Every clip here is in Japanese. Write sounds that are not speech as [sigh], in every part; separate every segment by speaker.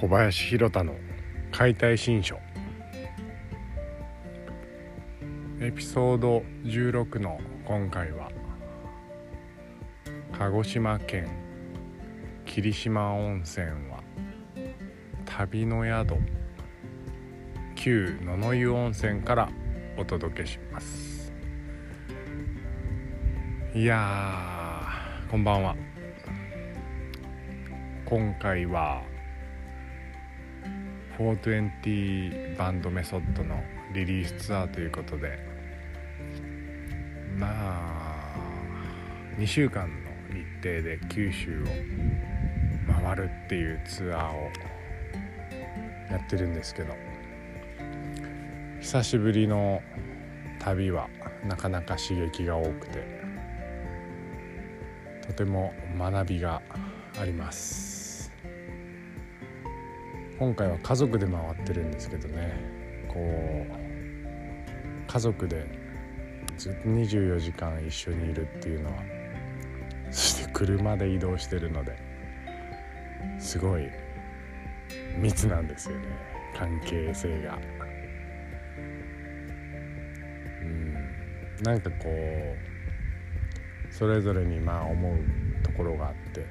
Speaker 1: 小林弘太の解体新書。エピソード16の今回は鹿児島県霧島温泉は旅の宿旧野々湯温泉からお届けします。いやこんばんは。今回は420バンドメソッドのリリースツアーということでまあ2週間の日程で九州を回るっていうツアーをやってるんですけど久しぶりの旅はなかなか刺激が多くてとても学びがあります。今回は家族で回ってるんですけどね。こう家族でずっと24時間一緒にいるっていうのは [laughs] そして車で移動してるのですごい密なんですよね。関係性が。うん。なんかこうそれぞれにまあ思うところがあって。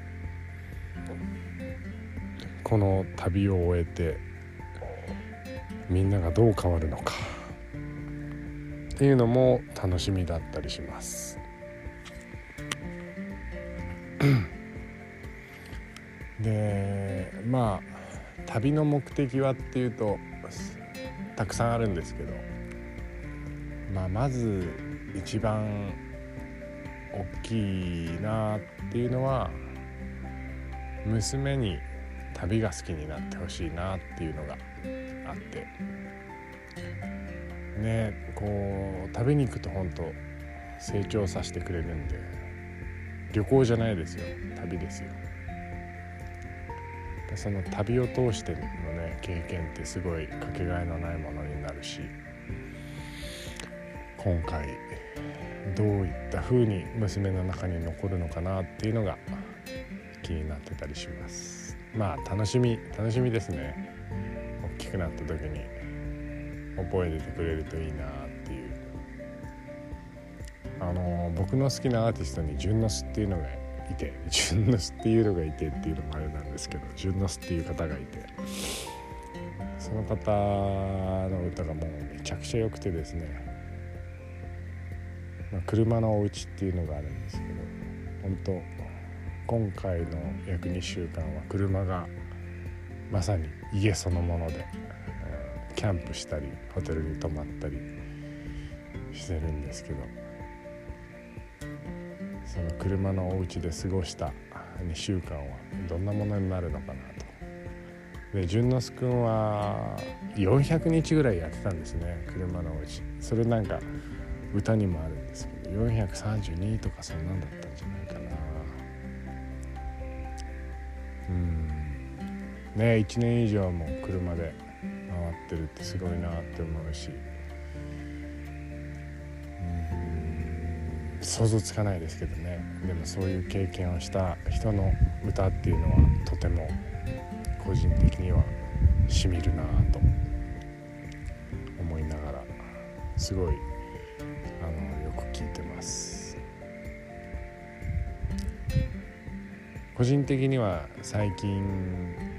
Speaker 1: この旅を終えてみんながどう変わるのかっていうのも楽しみだったりします。[clears throat] でまあ旅の目的はっていうとたくさんあるんですけど、まあ、まず一番大きいなっていうのは娘に旅が好きになってほしいなっていうのがあって。ねこう旅に行くと本当成長させてくれるんで旅行じゃないですよ。旅ですよ。でその旅を通してのね経験ってすごいかけがえのないものになるし今回どういった風に娘の中に残るのかなっていうのが気になってたりします。まあ楽しみ楽しみですね。大きくなった時に覚えててくれるといいなっていう。あの僕の好きなアーティストにジュンノスっていうのがいてジュンノスっていうのがいてっていうのもあれなんですけどジュンノスっていう方がいてその方の歌がもうめちゃくちゃ良くてですね、まあ、車のお家っていうのがあるんですけど本当今回の約2週間は車がまさに家そのもので、キャンプしたりホテルに泊まったりしてるんですけどその車のお家で過ごした2週間はどんなものになるのかなと。で淳之介君は400日ぐらいやってたんですね車のお家それなんか歌にもあるんですけど432とかそんなんだったんじゃない？ね1年以上も車で回ってるってすごいなって思うしうん想像つかないですけどねでもそういう経験をした人の歌っていうのはとても個人的にはしみるなと思いながらすごいあのよく聞いてます。個人的には最近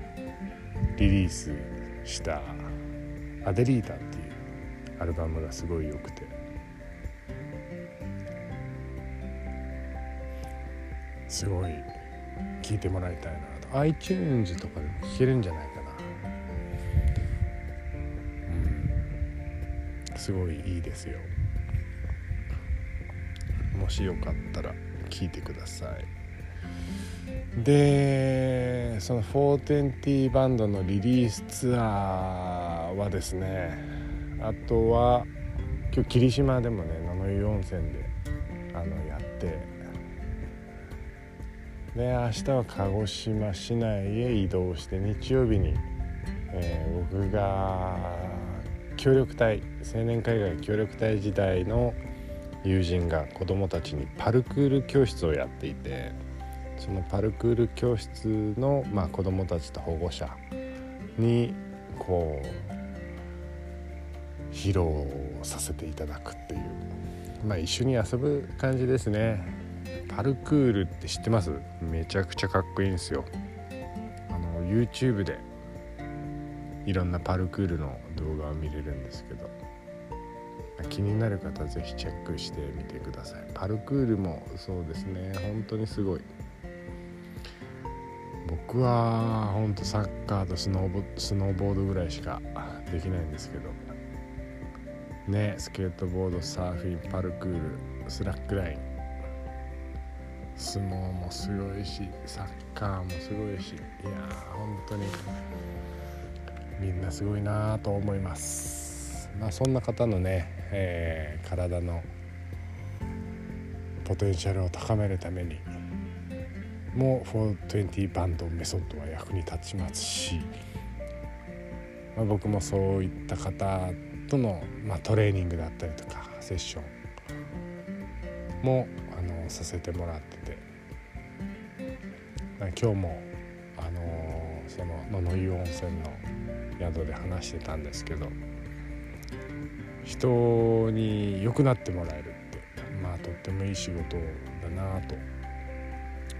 Speaker 1: リリースした「アデリータ」っていうアルバムがすごい良くて。すごい聴いてもらいたいなと。iTunes とかでも聴けるんじゃないかな。うん。すごいいいですよ。もしよかったら聴いてください。でその420バンドのリリースツアーはですねあとは今日霧島でもね野々湯温泉であのやってで明日は鹿児島市内へ移動して日曜日に、えー、僕が協力隊青年海外協力隊時代の友人が子供たちにパルクール教室をやっていて。そのパルクール教室の、まあ、子どもたちと保護者にこう披露させていただくっていう。まあ一緒に遊ぶ感じですね。パルクールって知ってます？めちゃくちゃかっこいいんですよ。あの YouTube でいろんなパルクールの動画を見れるんですけど。気になる方は是非チェックしてみてください。パルクールもそうですね。本当にすごい。僕は本当サッカーとスノーボスノーボードぐらいしかできないんですけど。ねスケートボードサーフィンパルクールスラックライン。相撲もすごいしサッカーもすごいし。いやー本当に。みんなすごいなと思います。まあそんな方のね、えー、体のポテンシャルを高めるために。も420バンドメソッドは役に立ちますし、まあ、僕もそういった方との、まあ、トレーニングだったりとかセッションもあのさせてもらってて今日もあのその野々湯温泉の宿で話してたんですけど人に良くなってもらえるってまあとってもいい仕事だなと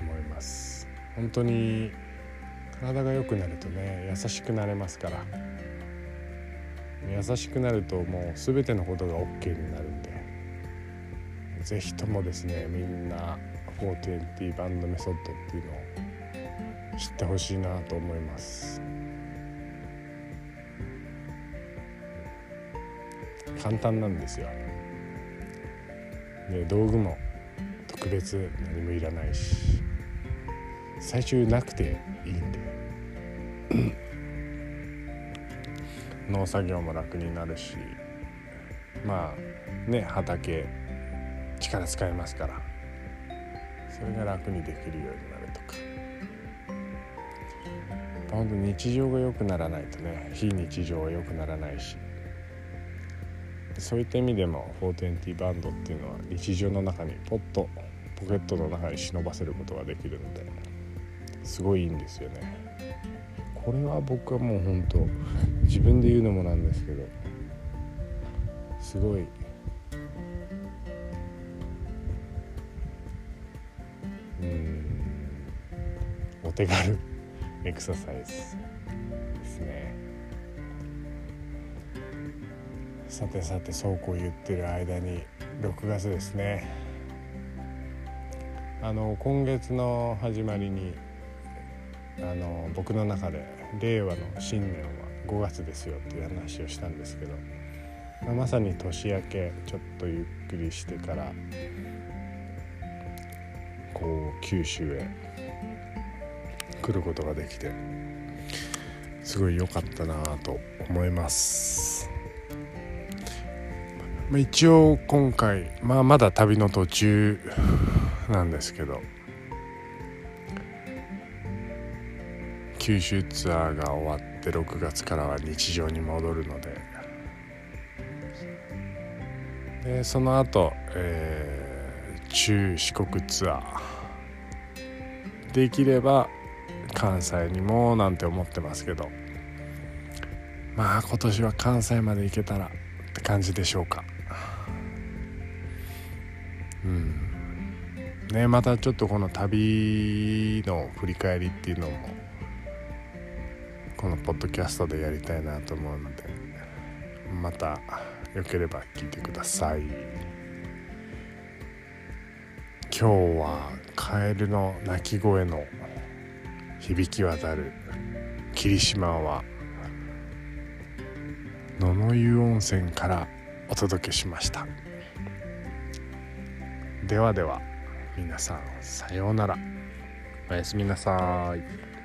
Speaker 1: 思います。本当に体が良くなるとね優しくなれますから。優しくなるともう全てのことが OK になるんで。是非ともですねみんな420バンドメソッドっていうのを知ってほしいなと思います。簡単なんですよ。で道具も特別何もいらないし。最終なくていいんで。農作業も楽になるしまあね畑力使えますから。それが楽にできるようになるとか。本当日常が良くならないとね非日常は良くならないし。そういった意味でも420バンドっていうのは日常の中にポッとポケットの中に忍ばせることができるので。すごいいいんですよね。これは僕はもう本当自分で言うのもなんですけどすごい。うん。お手軽 [laughs] エクササイズですね。さてさてそうこう言ってる間に6月ですね。あの今月の始まりにあの僕の中で令和の新年は5月ですよっていう話をしたんですけど、まあ、まさに年明けちょっとゆっくりしてからこう九州へ来ることができてすごい良かったなと思います。まあ、一応今回、まあ、まだ旅の途中なんですけど九州ツアーが終わって6月からは日常に戻るので。でその後、えー、中四国ツアー。できれば関西にもなんて思ってますけど。まあ今年は関西まで行けたらって感じでしょうか。うん。ねまたちょっとこの旅の振り返りっていうのもこのポッドキャストでやりたいなと思うのでまたよければ聞いてください。今日はカエルの鳴き声の響き渡る霧島は野々湯温泉からお届けしました。ではでは皆さんさようなら。おやすみなさい。